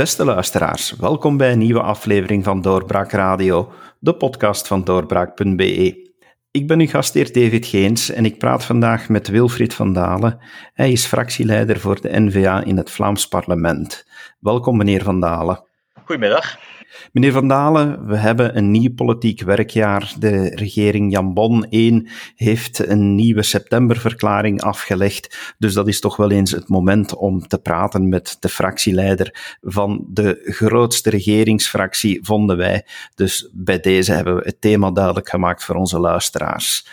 Beste luisteraars, welkom bij een nieuwe aflevering van Doorbraak Radio, de podcast van doorbraak.be. Ik ben uw gastheer David Geens en ik praat vandaag met Wilfried van Dalen. Hij is fractieleider voor de NVA in het Vlaams parlement. Welkom, meneer Van Dalen. Goedemiddag. Meneer Van Dalen, we hebben een nieuw politiek werkjaar. De regering Jan Bon 1 heeft een nieuwe septemberverklaring afgelegd. Dus dat is toch wel eens het moment om te praten met de fractieleider van de grootste regeringsfractie, vonden wij. Dus bij deze hebben we het thema duidelijk gemaakt voor onze luisteraars.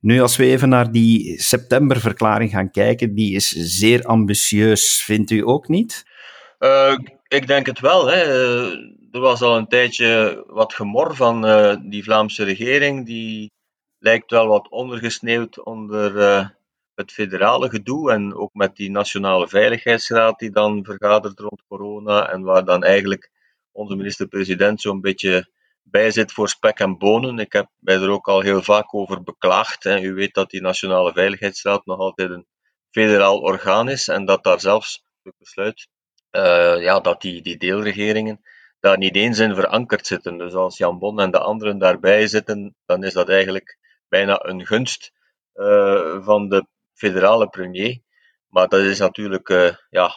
Nu, als we even naar die septemberverklaring gaan kijken, die is zeer ambitieus, vindt u ook niet? Uh, ik denk het wel. Hè. Er was al een tijdje wat gemor van uh, die Vlaamse regering. Die lijkt wel wat ondergesneeuwd onder uh, het federale gedoe. En ook met die Nationale Veiligheidsraad die dan vergadert rond corona. En waar dan eigenlijk onze minister-president zo'n beetje bij zit voor spek en bonen. Ik heb mij er ook al heel vaak over beklaagd. Hè. U weet dat die Nationale Veiligheidsraad nog altijd een federaal orgaan is. En dat daar zelfs het besluit uh, ja, dat die, die deelregeringen daar niet eens in verankerd zitten. Dus als Jan Bon en de anderen daarbij zitten, dan is dat eigenlijk bijna een gunst uh, van de federale premier. Maar dat is natuurlijk uh, ja,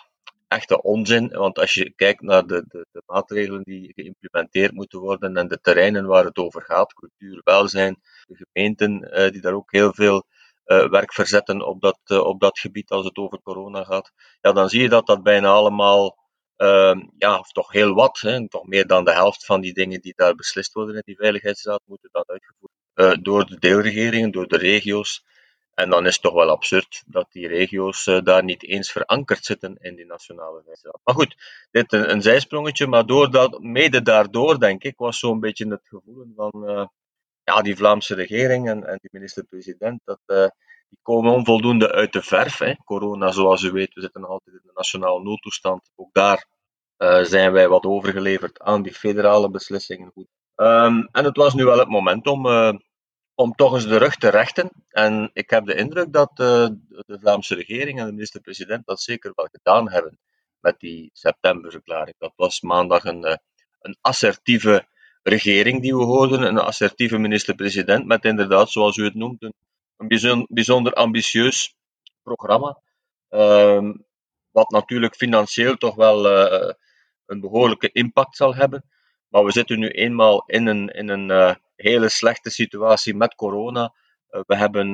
echte onzin, want als je kijkt naar de, de, de, maatregelen die geïmplementeerd moeten worden en de terreinen waar het over gaat, cultuur, welzijn, de gemeenten uh, die daar ook heel veel werk verzetten op dat, op dat gebied als het over corona gaat, ja, dan zie je dat dat bijna allemaal, uh, ja, of toch heel wat, hè, toch meer dan de helft van die dingen die daar beslist worden in die Veiligheidsraad, moeten dan uitgevoerd uh, door de deelregeringen, door de regio's. En dan is het toch wel absurd dat die regio's uh, daar niet eens verankerd zitten in die nationale veiligheidsraad. Maar goed, dit een, een zijsprongetje, maar doordat, mede daardoor, denk ik, was zo'n beetje het gevoel van ja, die Vlaamse regering en, en die minister-president, dat, die komen onvoldoende uit de verf. Hè. Corona, zoals u weet, we zitten nog altijd in de nationale noodtoestand. Ook daar uh, zijn wij wat overgeleverd aan die federale beslissingen. Um, en het was nu wel het moment om, uh, om toch eens de rug te rechten. En ik heb de indruk dat de Vlaamse regering en de minister-president dat zeker wel gedaan hebben met die septemberverklaring. Dat was maandag een, een assertieve regering die we hoorden, een assertieve minister-president met inderdaad, zoals u het noemt, een, bijzonder ambitieus programma. Uh, wat natuurlijk financieel toch wel een behoorlijke impact zal hebben. Maar we zitten nu eenmaal in een, in een uh, hele slechte situatie met corona. Uh, we hebben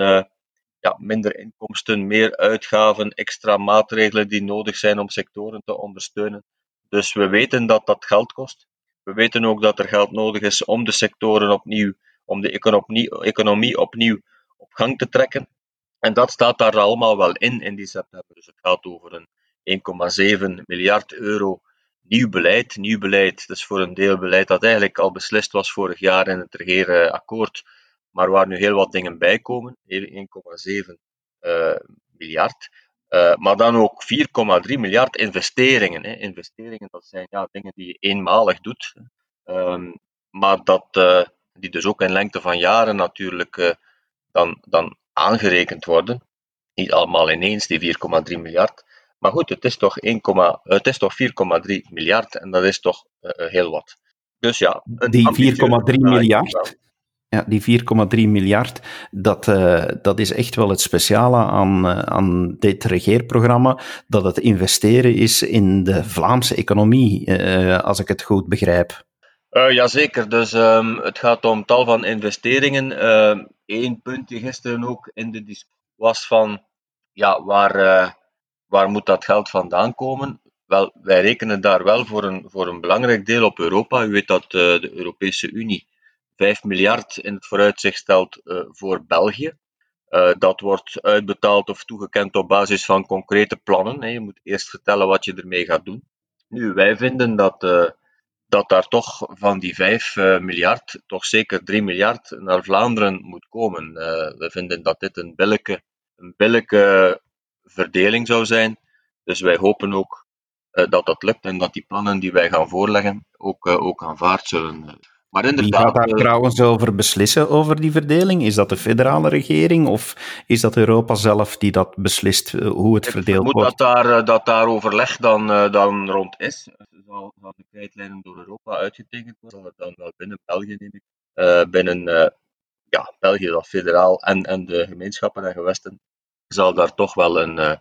ja, minder inkomsten, meer uitgaven, extra maatregelen die nodig zijn om sectoren te ondersteunen. Dus we weten dat dat geld kost. We weten ook dat er geld nodig is om de sectoren opnieuw, om de economie, economie opnieuw op gang te trekken. En dat staat daar allemaal wel in, in die september. Dus het gaat over een 1,7 miljard euro nieuw beleid. Nieuw beleid, dus voor een deel beleid dat eigenlijk al beslist was vorig jaar in het regeerakkoord, maar waar nu heel wat dingen bij komen. 1,7 uh, miljard. Uh, maar dan ook 4,3 miljard investeringen. Hè. Investeringen, dat zijn ja, dingen die je eenmalig doet. Um, maar dat, uh, die dus ook in lengte van jaren natuurlijk dan, dan aangerekend worden. Niet allemaal ineens, die 4,3 miljard. Maar goed, het is toch, 1, het is toch 4,3 miljard en dat is toch heel wat. Dus ja, die 4,3 miljard, ja, die 4,3 miljard, dat, uh, dat is echt wel het speciale aan, uh, aan dit regeerprogramma, dat het investeren is in de Vlaamse economie, uh, als ik het goed begrijp. Jazeker, dus um, het gaat om tal van investeringen. Eén uh, punt die gisteren ook in de discussie was van, ja, waar, waar moet dat geld vandaan komen? Wel, wij rekenen daar wel voor een, voor een belangrijk deel op Europa. U weet dat de Europese Unie 5 miljard in het vooruitzicht stelt uh, voor België. Uh, dat wordt uitbetaald of toegekend op basis van concrete plannen. Hè. Je moet eerst vertellen wat je ermee gaat doen. Nu, wij vinden dat, dat daar toch van die 5 miljard, toch zeker 3 miljard naar Vlaanderen moet komen. we vinden dat dit een billijke, een billijke verdeling zou zijn. Dus wij hopen ook dat dat lukt en dat die plannen die wij gaan voorleggen ook, ook aanvaard zullen maar inderdaad, Wie gaat daar trouwens over beslissen, over die verdeling? Is dat de federale regering of is dat Europa zelf die dat beslist, hoe het verdeeld wordt? Ik dat daar, dat daar overleg dan, dan rond is. Zal, zal de krijtlijnen door Europa uitgetekend worden. Zal het dan wel binnen België, neem ik. Uh, binnen uh, ja, België, dat federaal, en, en de gemeenschappen en gewesten, zal daar toch wel een, uh,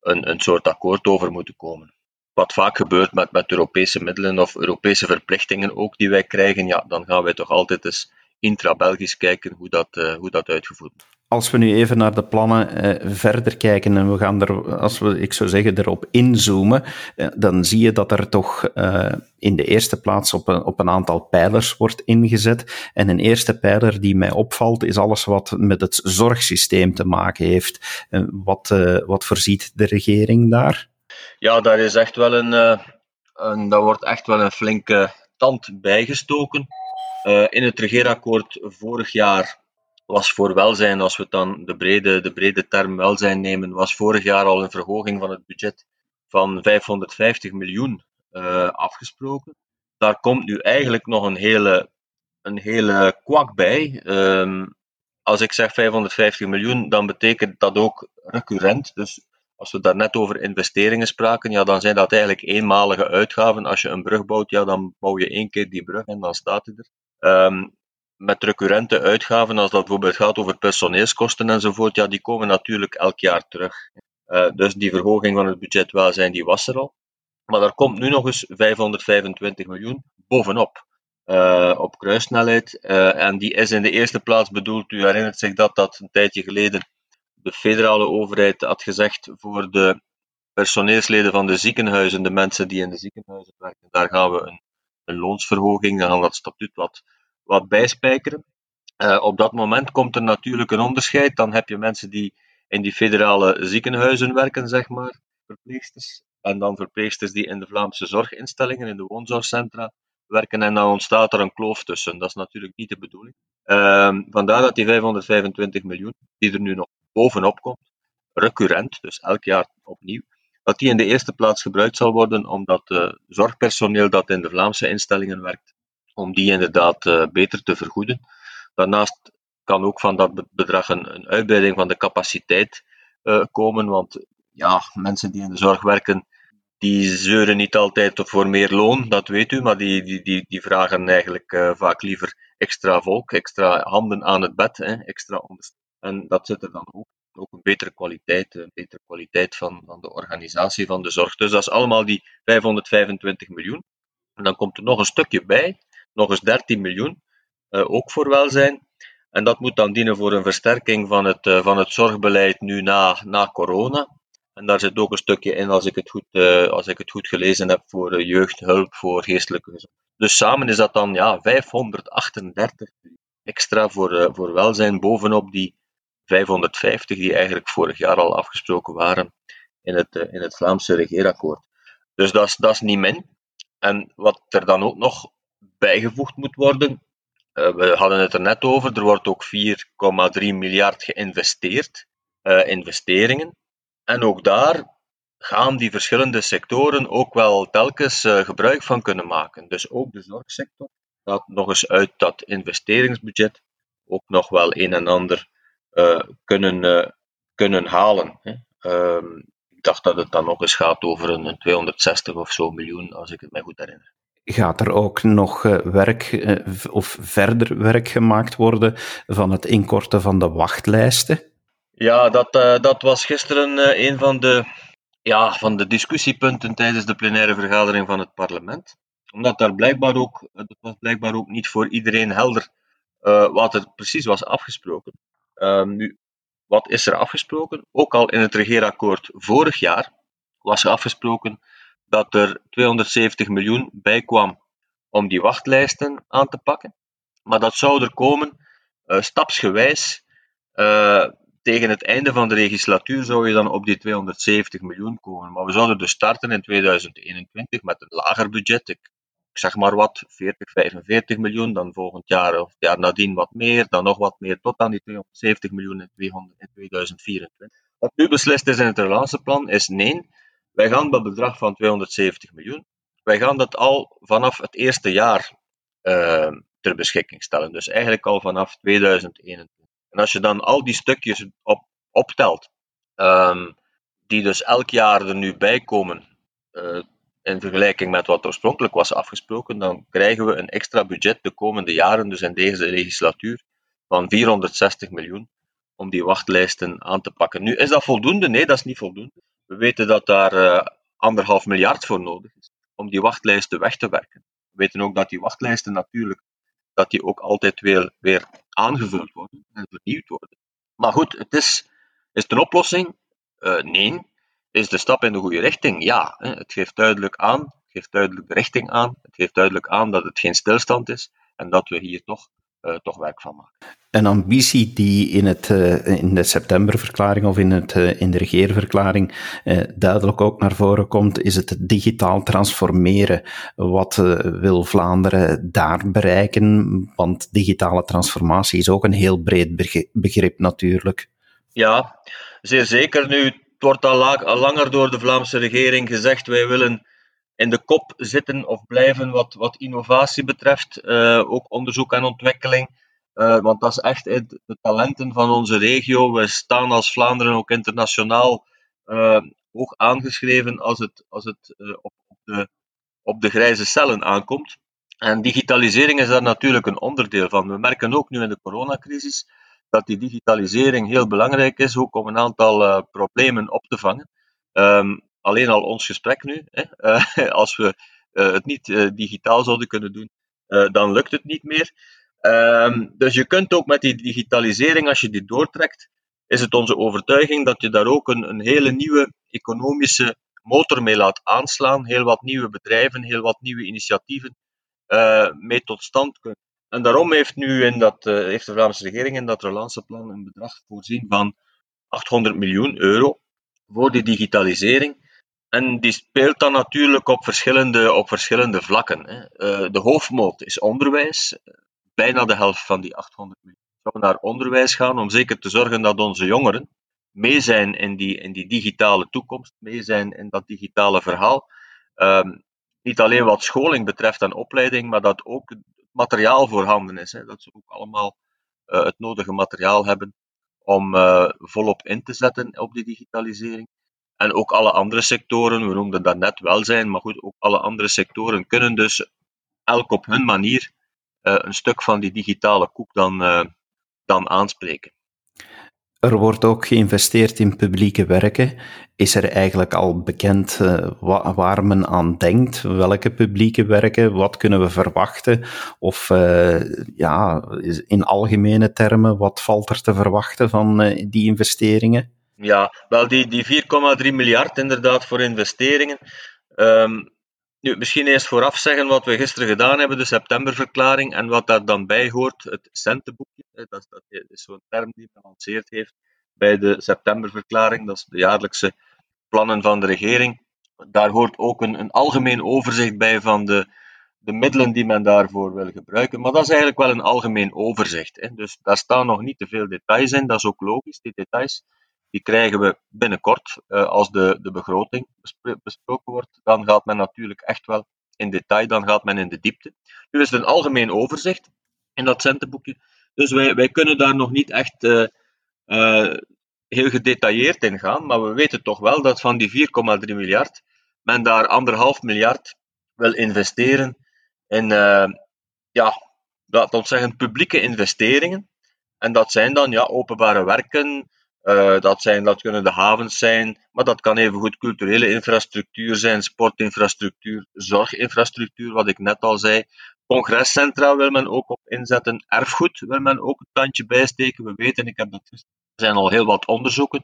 een, een soort akkoord over moeten komen. Wat vaak gebeurt met, met Europese middelen of Europese verplichtingen ook die wij krijgen, ja, dan gaan wij toch altijd eens intra-Belgisch kijken hoe dat, hoe dat uitgevoerd wordt. Als we nu even naar de plannen eh, verder kijken en we gaan er, als we, ik zou zeggen, erop inzoomen, eh, dan zie je dat er toch eh, in de eerste plaats op een, op een aantal pijlers wordt ingezet. En een eerste pijler die mij opvalt, is alles wat met het zorgsysteem te maken heeft. wat, wat voorziet de regering daar? Ja, daar is echt wel een, een daar wordt echt wel een flinke tand bijgestoken. in het regeerakkoord vorig jaar was voor welzijn, als we dan de brede, de brede term welzijn nemen, was vorig jaar al een verhoging van het budget van 550 miljoen uh, afgesproken. Daar komt nu eigenlijk nog een hele, een hele kwak bij. Um, als ik zeg 550 miljoen, dan betekent dat ook recurrent. Dus als we daar net over investeringen spraken, ja, dan zijn dat eigenlijk eenmalige uitgaven. Als je een brug bouwt, ja, dan bouw je één keer die brug en dan staat hij er. Um, met recurrente uitgaven, als dat bijvoorbeeld gaat over personeelskosten enzovoort, ja, die komen natuurlijk elk jaar terug. Uh, dus die verhoging van het budget welzijn, die was er al. Maar daar komt nu nog eens 525 miljoen bovenop. Uh, op kruissnelheid. Uh, en die is in de eerste plaats bedoeld, u herinnert zich dat dat een tijdje geleden de federale overheid had gezegd voor de personeelsleden van de ziekenhuizen, de mensen die in de ziekenhuizen werken, daar gaan we een, een loonsverhoging, dan gaan we dat statuut wat wat bijspijkeren. Uh, op dat moment komt er natuurlijk een onderscheid. Dan heb je mensen die in die federale ziekenhuizen werken, zeg maar, verpleegsters. En dan verpleegsters die in de Vlaamse zorginstellingen, in de woonzorgcentra werken. En dan ontstaat er een kloof tussen. Dat is natuurlijk niet de bedoeling. Uh, vandaar dat die 525 miljoen, die er nu nog bovenop komt, recurrent, dus elk jaar opnieuw, dat die in de eerste plaats gebruikt zal worden omdat uh, zorgpersoneel dat in de Vlaamse instellingen werkt, om die inderdaad uh, beter te vergoeden. Daarnaast kan ook van dat bedrag een, een uitbreiding van de capaciteit uh, komen, want ja, mensen die in de zorg werken, die zeuren niet altijd voor meer loon, dat weet u, maar die, die, die, die vragen eigenlijk uh, vaak liever extra volk, extra handen aan het bed, hè, extra. En dat zit er dan ook. Ook een betere kwaliteit, een betere kwaliteit van, van de organisatie van de zorg. Dus dat is allemaal die 525 miljoen. En dan komt er nog een stukje bij, nog eens 13 miljoen, uh, ook voor welzijn. En dat moet dan dienen voor een versterking van het, uh, van het zorgbeleid nu na, na corona. En daar zit ook een stukje in, als ik het goed, uh, als ik het goed gelezen heb, voor jeugdhulp, voor geestelijke gezondheid. Dus samen is dat dan ja, 538 extra voor, voor welzijn, bovenop die 550 die eigenlijk vorig jaar al afgesproken waren in het, in het Vlaamse regeerakkoord. Dus dat is, dat is niet min. En wat er dan ook nog bijgevoegd moet worden. Uh, we hadden het er net over, er wordt ook 4,3 miljard geïnvesteerd, uh, investeringen. En ook daar gaan die verschillende sectoren ook wel telkens uh, gebruik van kunnen maken. Dus ook de zorgsector gaat nog eens uit dat investeringsbudget ook nog wel een en ander kunnen, kunnen halen. Hè. Ehm, ik dacht dat het dan nog eens gaat over een 260 of zo miljoen, als ik het mij goed herinner gaat er ook nog eh, werk eh, of verder werk gemaakt worden van het inkorten van de wachtlijsten? Ja, dat, uh, dat was gisteren een van de, ja, van de discussiepunten tijdens de plenaire vergadering van het parlement. Omdat daar blijkbaar ook, het was blijkbaar ook niet voor iedereen helder uh, wat er precies was afgesproken. Ehm, nu, wat is er afgesproken? Ook al in het regeerakkoord vorig jaar was er afgesproken dat er 270 miljoen bij kwam om die wachtlijsten aan te pakken. Maar dat zou er komen uh, stapsgewijs. Uh, tegen het einde van de legislatuur zou je dan op die 270 miljoen komen. Maar we zouden dus starten in 2021 met een lager budget. Ik, zeg maar wat, 40, 45 miljoen. Dan volgend jaar of het jaar nadien wat meer. Dan nog wat meer tot aan die 270 miljoen in, 200, in 2024. Wat nu beslist is in het relanceplan is nee. Wij gaan dat bedrag van 270 miljoen, wij gaan dat al vanaf het eerste jaar uh, ter beschikking stellen. Dus eigenlijk al vanaf 2021. En als je dan al die stukjes op, optelt, um, die dus elk jaar er nu bij komen, uh, in vergelijking met wat oorspronkelijk was afgesproken, dan krijgen we een extra budget de komende jaren, dus in deze legislatuur, van 460 miljoen om die wachtlijsten aan te pakken. Nu, is dat voldoende? Nee, dat is niet voldoende. We weten dat daar uh, anderhalf miljard voor nodig is om die wachtlijsten weg te werken. We weten ook dat die wachtlijsten natuurlijk dat die ook altijd weer, weer aangevuld worden en vernieuwd worden. Maar goed, het is, is het een oplossing? Uh, nee. Is de stap in de goede richting? Ja. Het geeft duidelijk aan, het geeft duidelijk de richting aan, het geeft duidelijk aan dat het geen stilstand is en dat we hier toch uh, toch werk van maken. Een ambitie die in, het, uh, in de septemberverklaring of in, het, uh, in de regeerverklaring duidelijk ook naar voren komt, is het digitaal transformeren. Wat wil Vlaanderen daar bereiken? Want digitale transformatie is ook een heel breed begrip natuurlijk. Ja, zeer zeker. Nu, wordt al, la al langer door de Vlaamse regering gezegd, wij willen in de kop zitten of blijven wat, wat innovatie betreft, ook onderzoek en ontwikkeling. Uh, want dat is echt de talenten van onze regio. We staan als Vlaanderen ook internationaal uh, hoog aangeschreven als het, als het op, op, de, op de grijze cellen aankomt. En digitalisering is daar natuurlijk een onderdeel van. We merken ook nu in de coronacrisis dat die digitalisering heel belangrijk is, ook om een aantal problemen op te vangen. Um, alleen al ons gesprek nu, hè, als we het niet digitaal zouden kunnen doen, dan lukt het niet meer. Um, dus je kunt ook met die digitalisering, als je die doortrekt, is het onze overtuiging dat je daar ook een, een hele nieuwe economische motor mee laat aanslaan, heel wat nieuwe bedrijven, heel wat nieuwe initiatieven mee tot stand kunnen. En daarom heeft nu in dat, heeft de Vlaamse regering in dat relanceplan een bedrag voorzien van 800 miljoen euro voor die digitalisering. En die speelt dan natuurlijk op verschillende, op verschillende vlakken. Hè. Uh, de hoofdmoot is onderwijs. Bijna de helft van die 800 miljoen zou naar onderwijs gaan, om zeker te zorgen dat onze jongeren mee zijn in die, in die digitale toekomst, mee zijn in dat digitale verhaal. Um, niet alleen wat scholing betreft en opleiding, maar dat ook het materiaal voorhanden is. Hè. Dat ze ook allemaal uh, het nodige materiaal hebben om uh, volop in te zetten op die digitalisering. En ook alle andere sectoren, we noemden dat net welzijn, maar goed, ook alle andere sectoren kunnen dus elk op hun manier een stuk van die digitale koek dan, uh, dan aanspreken. Er wordt ook geïnvesteerd in publieke werken. Is er eigenlijk al bekend uh, waar men aan denkt? Welke publieke werken? Wat kunnen we verwachten? Of ja, in algemene termen, wat valt er te verwachten van die investeringen? Ja, wel die, die 4,3 miljard inderdaad voor investeringen. Um, nu, misschien eerst vooraf zeggen wat we gisteren gedaan hebben, de septemberverklaring, en wat daar dan bij hoort, het centenboekje. Dat, dat is zo'n term die gelanceerd heeft bij de septemberverklaring. Dat is de jaarlijkse plannen van de regering. Daar hoort ook een, een algemeen overzicht bij van de, de middelen die men daarvoor wil gebruiken. Maar dat is eigenlijk wel een algemeen overzicht. Hè. Dus daar staan nog niet te veel details in, dat is ook logisch, die details die krijgen we binnenkort. Uh, als de, de begroting besproken wordt, dan gaat men natuurlijk echt wel in detail, dan gaat men in de diepte. Nu is het een algemeen overzicht in dat centenboekje. Dus wij, wij kunnen daar nog niet echt uh, uh, heel gedetailleerd in gaan, maar we weten toch wel dat van die 4,3 miljard men daar anderhalf miljard wil investeren in, ja, laten we zeggen, publieke investeringen. En dat zijn dan ja, openbare werken, uh, dat, zijn, dat kunnen de havens zijn, maar dat kan evengoed culturele infrastructuur zijn, sportinfrastructuur, zorginfrastructuur, wat ik net al zei. Congrescentra wil men ook op inzetten, erfgoed wil men ook een tandje bijsteken. We weten, ik heb dat er zijn al heel wat onderzoeken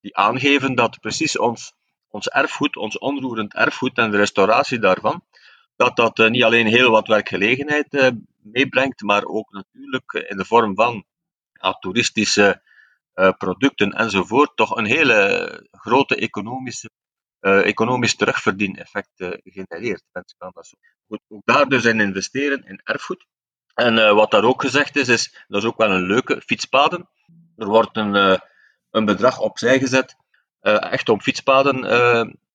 die aangeven dat precies ons, ons erfgoed, ons onroerend erfgoed en de restauratie daarvan, dat dat uh, niet alleen heel wat werkgelegenheid uh, meebrengt, maar ook natuurlijk in de vorm van toeristische producten enzovoort, toch een hele grote economische, uh, economisch terugverdieneffect uh, genereert. Mensen kan dat zo ook daar dus in investeren, in erfgoed. En wat daar ook gezegd is, is, dat is ook wel een leuke, fietspaden. Er wordt een, een bedrag opzij gezet, echt om fietspaden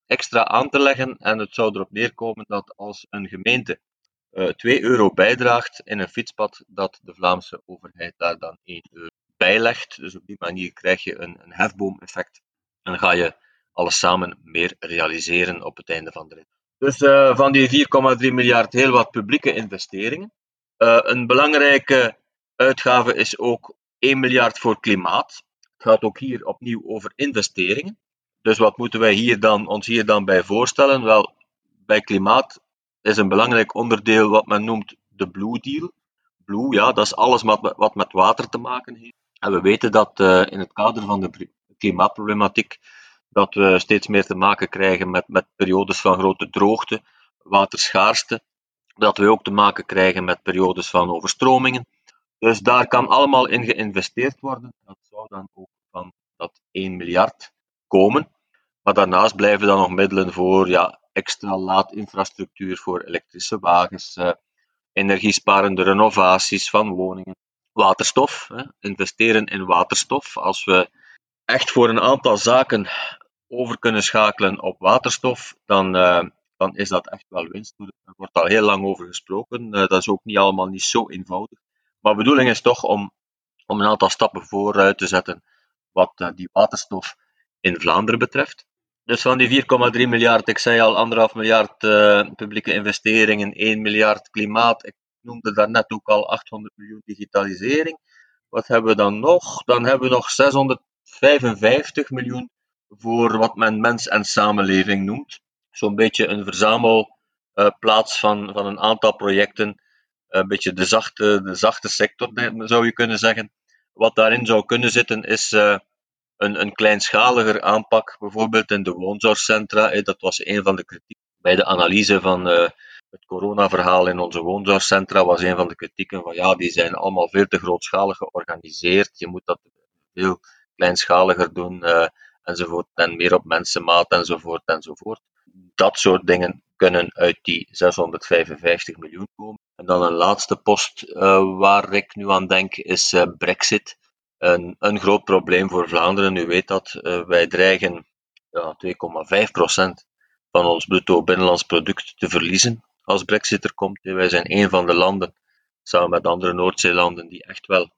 extra aan te leggen. En het zou erop neerkomen dat als een gemeente uh, 2 euro bijdraagt in een fietspad, dat de Vlaamse overheid daar dan 1 euro bijlegt. Dus op die manier krijg je een, een hefboom-effect en ga je alles samen meer realiseren op het einde van de rit. Dus uh, van die 4,3 miljard heel wat publieke investeringen. Uh, een belangrijke uitgave is ook 1 miljard voor klimaat. Het gaat ook hier opnieuw over investeringen. Dus wat moeten wij hier dan, ons hier dan bij voorstellen? Wel, bij klimaat is een belangrijk onderdeel wat men noemt de Blue Deal. Blue, ja, dat is alles wat, wat met water te maken heeft. En we weten dat uh, in het kader van de klimaatproblematiek dat we steeds meer te maken krijgen met, met periodes van grote droogte, waterschaarste, dat we ook te maken krijgen met periodes van overstromingen. Dus daar kan allemaal in geïnvesteerd worden. Dat zou dan ook van dat 1 miljard komen. Maar daarnaast blijven dan nog middelen voor ja, extra laadinfrastructuur voor elektrische wagens, eh, energiesparende renovaties van woningen, waterstof, hè, investeren in waterstof. Als we echt voor een aantal zaken over kunnen schakelen op waterstof, dan, uh, dan is dat echt wel winst. Er wordt al heel lang over gesproken. Uh, dat is ook niet allemaal niet zo eenvoudig. Maar bedoeling is toch om, om een aantal stappen vooruit te zetten wat uh, die waterstof in Vlaanderen betreft. Dus van die 4,3 miljard, ik zei al anderhalf miljard publieke investeringen, 1 miljard klimaat. Noemde daarnet ook al 800 miljoen digitalisering. Wat hebben we dan nog? Dan hebben we nog 655 miljoen voor wat men mens en samenleving noemt. Zo'n beetje een verzamelplaats van, van een aantal projecten. Een beetje de zachte, de zachte sector, zou je kunnen zeggen. Wat daarin zou kunnen zitten, is uh, een, een kleinschaliger aanpak, bijvoorbeeld in de woonzorgcentra. Dat was een van de kritieken bij de analyse van het coronaverhaal in onze woonzorgcentra. Was een van de kritieken van ja, die zijn allemaal veel te grootschalig georganiseerd. Je moet dat veel kleinschaliger doen. Uh, enzovoort, en meer op mensenmaat enzovoort enzovoort. Dat soort dingen kunnen uit die 655 miljoen komen. En dan een laatste post uh, waar ik nu aan denk is uh, Brexit. Een, een, groot probleem voor Vlaanderen. U weet dat wij dreigen ja, 2,5% van ons bruto binnenlands product te verliezen als Brexit er komt. Wij zijn een van de landen, samen met andere Noordzeelanden, die echt wel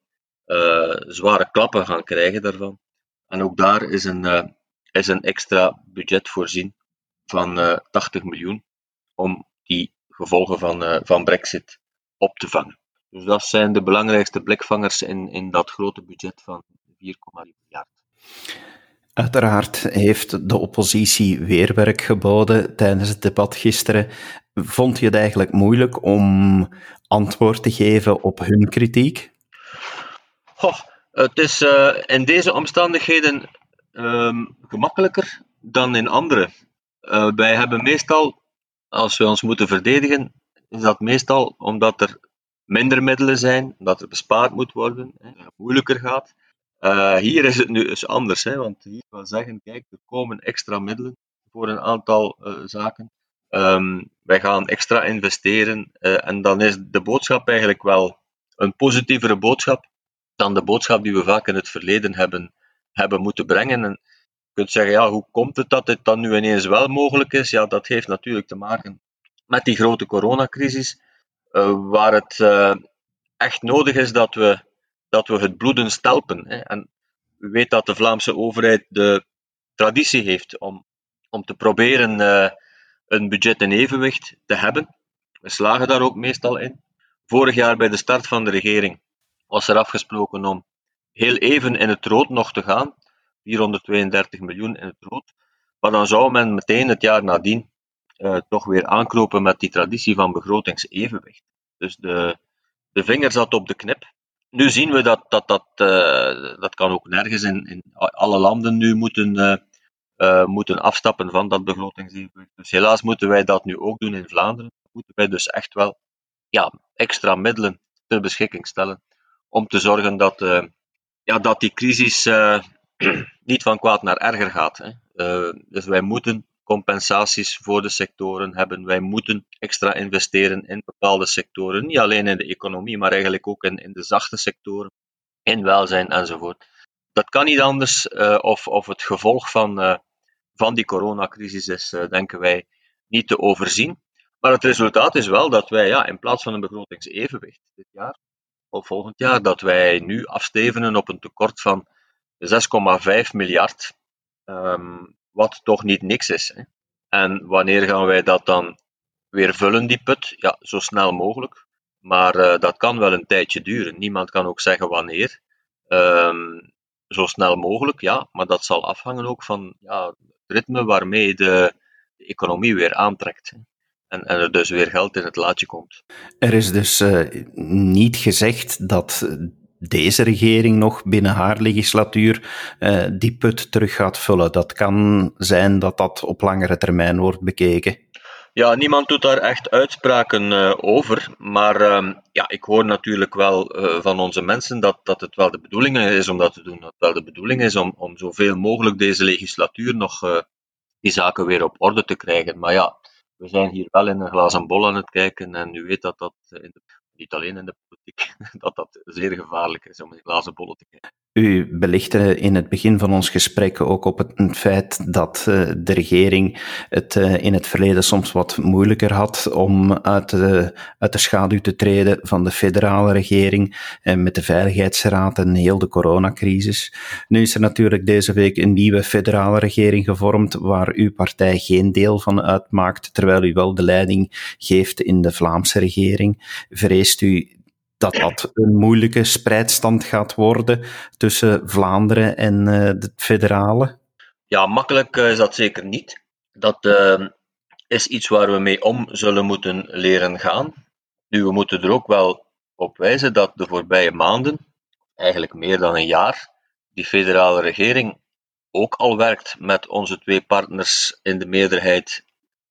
zware klappen gaan krijgen daarvan. En ook daar is een, uh, is een extra budget voorzien van uh, eh, 80 miljoen om die gevolgen van, van Brexit op te vangen. Dus dat zijn de belangrijkste blikvangers in, in dat grote budget van 4,1 miljard. Uiteraard heeft de oppositie weerwerk geboden tijdens het debat gisteren. Vond je het eigenlijk moeilijk om antwoord te geven op hun kritiek? Het is uh, in deze omstandigheden um, gemakkelijker dan in andere. Uh, wij hebben meestal, als we ons moeten verdedigen, is dat meestal omdat er minder middelen zijn, dat er bespaard moet worden, hè, moeilijker gaat. Uh, hier is het nu eens anders, hè, want hier wil zeggen, kijk, er komen extra middelen voor een aantal zaken. Um, wij gaan extra investeren en dan is de boodschap eigenlijk wel een positievere boodschap dan de boodschap die we vaak in het verleden hebben, hebben moeten brengen. En je kunt zeggen, ja, hoe komt het dat dit dan nu ineens wel mogelijk is? Ja, dat heeft natuurlijk te maken met die grote coronacrisis, uh, waar het uh, echt nodig is dat we, dat we het bloeden stelpen. Hè. En u weet dat de Vlaamse overheid de traditie heeft om, om te proberen een budget in evenwicht te hebben. We slagen daar ook meestal in. Vorig jaar bij de start van de regering was er afgesproken om heel even in het rood nog te gaan, 432 miljoen in het rood. Maar dan zou men meteen het jaar nadien uh, toch weer aanknopen met die traditie van begrotingsevenwicht. Dus de, de vinger zat op de knip. Nu zien we dat dat, dat, uh, dat kan ook nergens in, in alle landen nu moeten, uh, moeten afstappen van dat begrotingsevenwicht. Dus helaas moeten wij dat nu ook doen in Vlaanderen. Moeten wij dus echt wel ja, extra middelen ter beschikking stellen om te zorgen dat, uh, ja, dat die crisis uh, niet van kwaad naar erger gaat. Hè. Dus wij moeten compensaties voor de sectoren hebben. Wij moeten extra investeren in bepaalde sectoren. Niet alleen in de economie, maar eigenlijk ook in, in de zachte sectoren, in welzijn enzovoort. Dat kan niet anders, of, of het gevolg van, van die coronacrisis is, denken wij, niet te overzien. Maar het resultaat is wel dat wij ja, in plaats van een begrotingsevenwicht dit jaar of volgend jaar, dat wij nu afstevenen op een tekort van 6,5 miljard, um, wat toch niet niks is. Hè. En wanneer gaan wij dat dan weer vullen, die put? Ja, zo snel mogelijk. Maar dat kan wel een tijdje duren. Niemand kan ook zeggen wanneer. Um, zo snel mogelijk, ja, maar dat zal afhangen ook van ja, het ritme waarmee de, de economie weer aantrekt. En, er dus weer geld in het laadje komt. Er is dus uh, niet gezegd dat deze regering nog binnen haar legislatuur uh, die put terug gaat vullen. Dat kan zijn dat dat op langere termijn wordt bekeken. Ja, niemand doet daar echt uitspraken uh, over. Maar uh, ja, ik hoor natuurlijk wel uh, van onze mensen dat, dat het wel de bedoeling is om dat te doen. Dat het wel de bedoeling is om, om zoveel mogelijk deze legislatuur nog die zaken weer op orde te krijgen. Maar ja, we zijn hier wel in een glazen bol aan het kijken en u weet dat dat in de, niet alleen in de politiek, dat dat zeer gevaarlijk is om in glazen bollen te kijken. U belichtte in het begin van ons gesprek ook op het feit dat uh, de regering het uh, in het verleden soms wat moeilijker had om uit de, uit de schaduw te treden van de federale regering en met de Veiligheidsraad en heel de coronacrisis. Nu is er natuurlijk deze week een nieuwe federale regering gevormd waar uw partij geen deel van uitmaakt, terwijl u wel de leiding geeft in de Vlaamse regering. Vreest u dat dat een moeilijke spreidstand gaat worden tussen Vlaanderen en het federale? Ja, makkelijk uh, is dat zeker niet. Dat uh, is iets waar we mee om zullen moeten leren gaan. Nu, we moeten er ook wel op wijzen dat de voorbije maanden, eigenlijk meer dan een jaar, die federale regering ook al werkt met onze twee partners in de meerderheid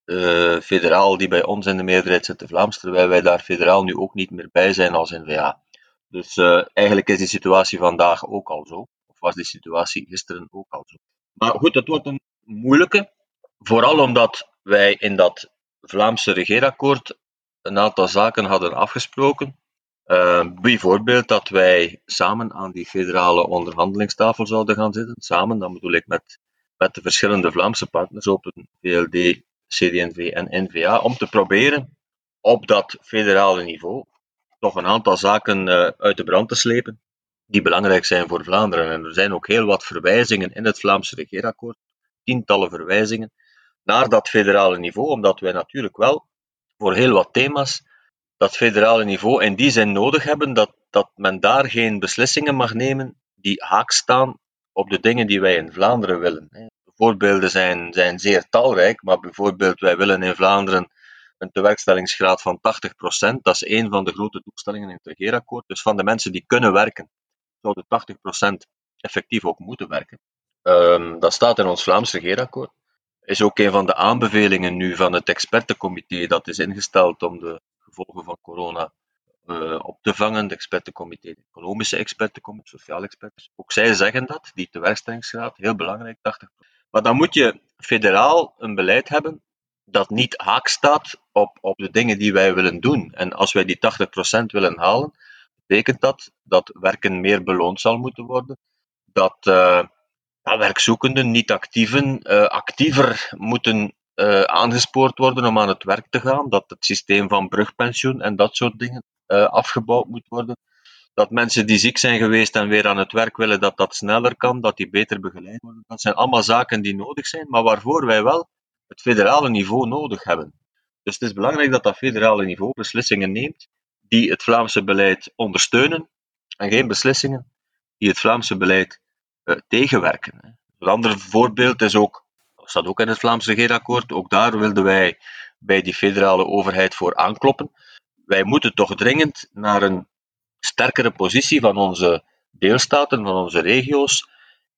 uh, federaal die bij ons in de meerderheid zit, de Vlaams, terwijl wij daar federaal nu ook niet meer bij zijn als N-VA. Dus uh, eigenlijk is die situatie vandaag ook al zo. Of was die situatie gisteren ook al zo. Maar goed, het wordt een moeilijke. Vooral omdat wij in dat Vlaamse regeerakkoord een aantal zaken hadden afgesproken. Uh, bijvoorbeeld dat wij samen aan die federale onderhandelingstafel zouden gaan zitten. Samen, dan bedoel ik met, met de verschillende Vlaamse partners op een VLD, CD&V en NVA om te proberen op dat federale niveau toch een aantal zaken uh, uit de brand te slepen die belangrijk zijn voor Vlaanderen. En er zijn ook heel wat verwijzingen in het Vlaamse regeerakkoord, tientallen verwijzingen, naar dat federale niveau, omdat wij natuurlijk wel voor heel wat thema's dat federale niveau in die zin nodig hebben dat, dat men daar geen beslissingen mag nemen die haak staan op de dingen die wij in Vlaanderen willen voorbeelden zijn, zijn zeer talrijk, maar bijvoorbeeld wij willen in Vlaanderen een tewerkstellingsgraad van 80%. Dat is een van de grote doelstellingen in het regeerakkoord. Dus van de mensen die kunnen werken, zouden 80% effectief ook moeten werken. Um, dat staat in ons Vlaams regeerakkoord. Is ook een van de aanbevelingen nu van het expertencomité dat is ingesteld om de gevolgen van corona uh, op te vangen. De expertencomité, economische expertencomité, sociale experts. Ook zij zeggen dat, die tewerkstellingsgraad, heel belangrijk, 80%. Maar dan moet je federaal een beleid hebben dat niet haak staat op, op de dingen die wij willen doen. En als wij die 80% willen halen, betekent dat dat werken meer beloond zal moeten worden. Dat ja, werkzoekenden, niet-actieven, uh, actiever moeten uh, aangespoord worden om aan het werk te gaan. Dat het systeem van brugpensioen en dat soort dingen afgebouwd moet worden dat mensen die ziek zijn geweest en weer aan het werk willen, dat dat sneller kan, dat die beter begeleid worden. Dat zijn allemaal zaken die nodig zijn, maar waarvoor wij wel het federale niveau nodig hebben. Dus het is belangrijk dat dat federale niveau beslissingen neemt die het Vlaamse beleid ondersteunen en geen beslissingen die het Vlaamse beleid uh, tegenwerken. Een ander voorbeeld is ook, dat staat ook in het Vlaamse regeerakkoord, ook daar wilden wij bij die federale overheid voor aankloppen. Wij moeten toch dringend naar een sterkere positie van onze deelstaten, van onze regio's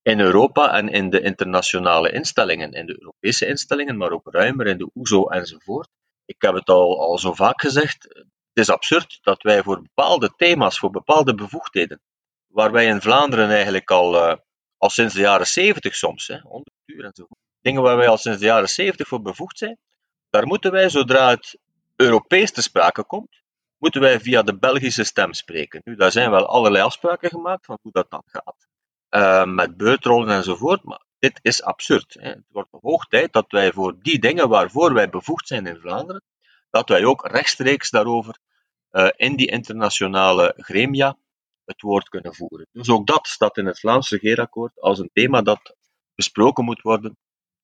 in Europa en in de internationale instellingen, in de Europese instellingen, maar ook ruimer in de OESO enzovoort. Ik heb het al, al zo vaak gezegd, het is absurd dat wij voor bepaalde thema's, voor bepaalde bevoegdheden, waar wij in Vlaanderen eigenlijk al, uh, al sinds de jaren 70 soms, hè, 100 uur enzovoort, dingen waar wij al sinds de jaren 70 voor bevoegd zijn, daar moeten wij, zodra het Europees te sprake komt, moeten wij via de Belgische stem spreken. Nu, daar zijn wel allerlei afspraken gemaakt van hoe dat dan gaat, uh, met beutrollen enzovoort, maar dit is absurd. Hè. Het wordt hoog tijd dat wij voor die dingen waarvoor wij bevoegd zijn in Vlaanderen, dat wij ook rechtstreeks daarover uh, in die internationale gremia het woord kunnen voeren. Dus ook dat staat in het Vlaams regeerakkoord als een thema dat besproken moet worden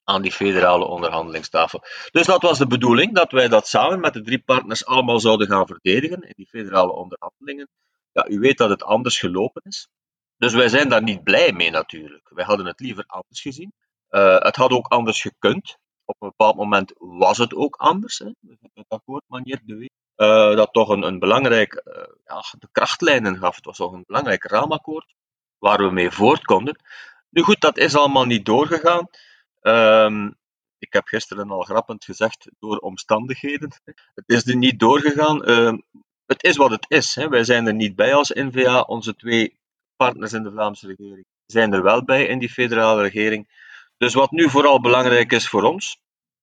aan die federale onderhandelingstafel. Dus dat was de bedoeling, dat wij dat samen met de drie partners allemaal zouden gaan verdedigen in die federale onderhandelingen. Ja, u weet dat het anders gelopen is. Dus wij zijn daar niet blij mee natuurlijk. Wij hadden het liever anders gezien. Uh, het had ook anders gekund. Op een bepaald moment was het ook anders. Hè, het akkoord manier de week. Uh, dat toch een, een belangrijk, uh, ja, de krachtlijnen gaf. Het was toch een belangrijk raamakkoord waar we mee voort konden. Nu goed, dat is allemaal niet doorgegaan. Um, ik heb gisteren al grappend gezegd, door omstandigheden. Het is er niet doorgegaan. Uh, het is wat het is. Hè. Wij zijn er niet bij als NVA. Onze twee partners in de Vlaamse regering zijn er wel bij in die federale regering. Dus wat nu vooral belangrijk is voor ons,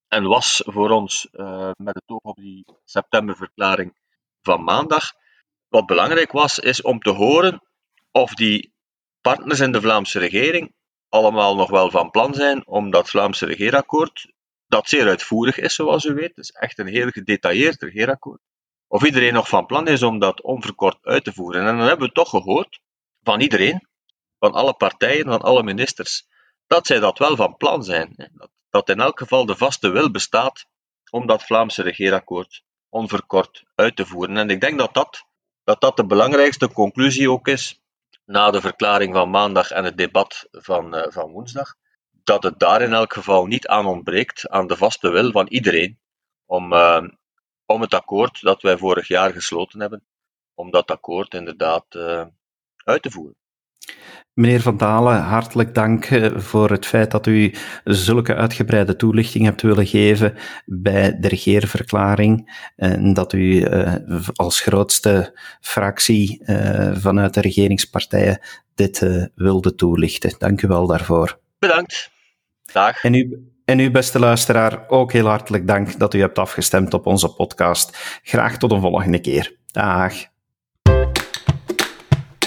en was voor ons uh, met het oog op die septemberverklaring van maandag, wat belangrijk was, is om te horen of die partners in de Vlaamse regering allemaal nog wel van plan zijn om dat Vlaamse regeerakkoord, dat zeer uitvoerig is, zoals u weet, is echt een heel gedetailleerd regeerakkoord, of iedereen nog van plan is om dat onverkort uit te voeren. En dan hebben we toch gehoord van iedereen, van alle partijen, van alle ministers, dat zij dat wel van plan zijn. Dat, dat in elk geval de vaste wil bestaat om dat Vlaamse regeerakkoord onverkort uit te voeren. En ik denk dat dat, dat, dat de belangrijkste conclusie ook is na de verklaring van maandag en het debat van, uh, van woensdag, dat het daar in elk geval niet aan ontbreekt, aan de vaste wil van iedereen, om, uh, om het akkoord dat wij vorig jaar gesloten hebben, om dat akkoord inderdaad uh, uit te voeren. Meneer Van Dalen, hartelijk dank voor het feit dat u zulke uitgebreide toelichting hebt willen geven bij de regeerverklaring en dat u als grootste fractie vanuit de regeringspartijen dit wilde toelichten. Dank u wel daarvoor. Bedankt. Dag. En u, en u, beste luisteraar, ook heel hartelijk dank dat u hebt afgestemd op onze podcast. Graag tot een volgende keer. Dag.